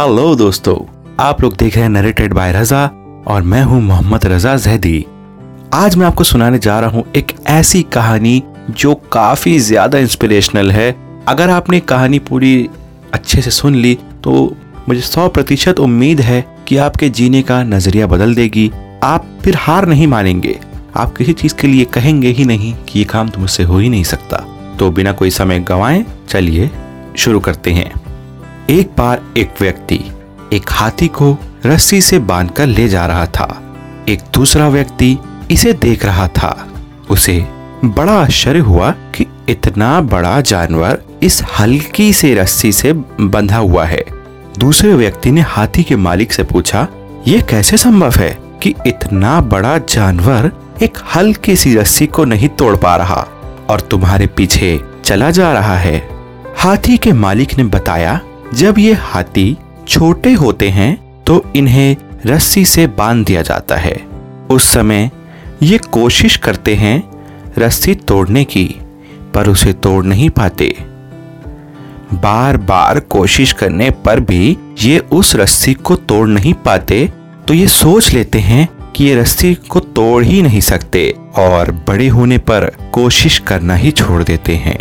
Hello दोस्तों, आप लोग देख रहे हैं नरेटेड बाय रजा और मैं हूँ मोहम्मद रजा जैदी। आज मैं आपको सुनाने जा रहा हूँ एक ऐसी कहानी जो काफ़ी ज़्यादा इंस्पिरेशनल है। अगर आपने कहानी पूरी अच्छे से सुन ली तो मुझे सौ प्रतिशत उम्मीद है कि आपके जीने का नज़रिया बदल देगी। आप फिर हार नहीं मानेंगे। आप किसी चीज़ के लिए कहेंगे ही नहीं कि ये काम तो मुझसे हो ही नहीं सकता। तो बिना कोई समय गवाएँ, चलिए शुरू करते हैं। एक बार एक व्यक्ति एक हाथी को रस्सी से बांधकर ले जा रहा था। एक दूसरा व्यक्ति इसे देख रहा था। उसे बड़ा आश्चर्य हुआ कि इतना बड़ा जानवर इस हल्की से रस्सी से बंधा हुआ है। दूसरे व्यक्ति ने हाथी के मालिक से पूछा यह कैसे संभव है कि इतना बड़ा जानवर एक हल्की सी रस्सी को नहीं तोड़ पा रहा और तुम्हारे पीछे चला जा रहा है? हाथी के मालिक ने बताया जब ये हाथी छोटे होते हैं तो इन्हें रस्सी से बाँध दिया जाता है। उस समय ये कोशिश करते हैं रस्सी तोड़ने की, पर उसे तोड़ नहीं पाते। बार बार कोशिश करने पर भी ये उस रस्सी को तोड़ नहीं पाते तो ये सोच लेते हैं कि ये रस्सी को तोड़ ही नहीं सकते और बड़े होने पर कोशिश करना ही छोड़ देते हैं।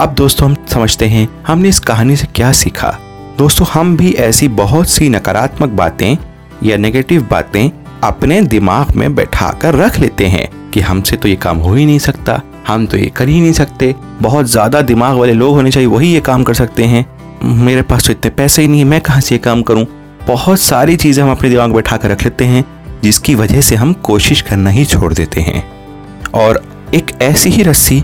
अब दोस्तों, हम समझते हैं हमने इस कहानी से क्या सीखा। दोस्तों, हम भी ऐसी बहुत सी नकारात्मक बातें या नेगेटिव बातें अपने दिमाग में बैठा कर रख लेते हैं कि हमसे तो ये काम हो ही नहीं सकता, हम तो ये कर ही नहीं सकते। बहुत ज़्यादा दिमाग वाले लोग होने चाहिए, वही ये काम कर सकते हैं। मेरे पास तो इतने पैसे ही नहीं है, मैं कहाँ से ये काम करूँ? बहुत सारी चीज़ें हम अपने दिमाग में बैठा कर रख लेते हैं, जिसकी वजह से हम कोशिश करना ही छोड़ देते हैं। और एक ऐसी ही रस्सी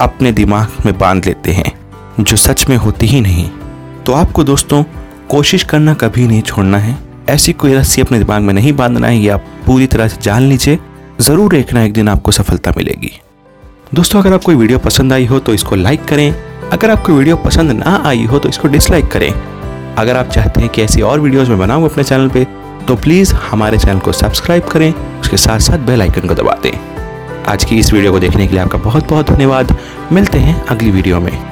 अपने दिमाग में बाँध लेते हैं, जो सच में होती ही नहीं। तो आपको दोस्तों, कोशिश करना कभी नहीं छोड़ना है। ऐसी कोई रस्सी अपने दिमाग में नहीं बांधना है, या पूरी तरह से जान लीजिए। ज़रूर एक ना एक दिन आपको सफलता मिलेगी। दोस्तों, अगर आपको वीडियो पसंद आई हो तो इसको लाइक करें। अगर आपको वीडियो पसंद ना आई हो तो इसको डिसलाइक करें। अगर आप चाहते हैं कि ऐसी और वीडियोस में बनाऊँ अपने चैनल पे तो प्लीज़ हमारे चैनल को सब्सक्राइब करें, उसके साथ साथ बेल आइकन को दबा दें। आज की इस वीडियो को देखने के लिए आपका बहुत बहुत धन्यवाद। मिलते हैं अगली वीडियो में।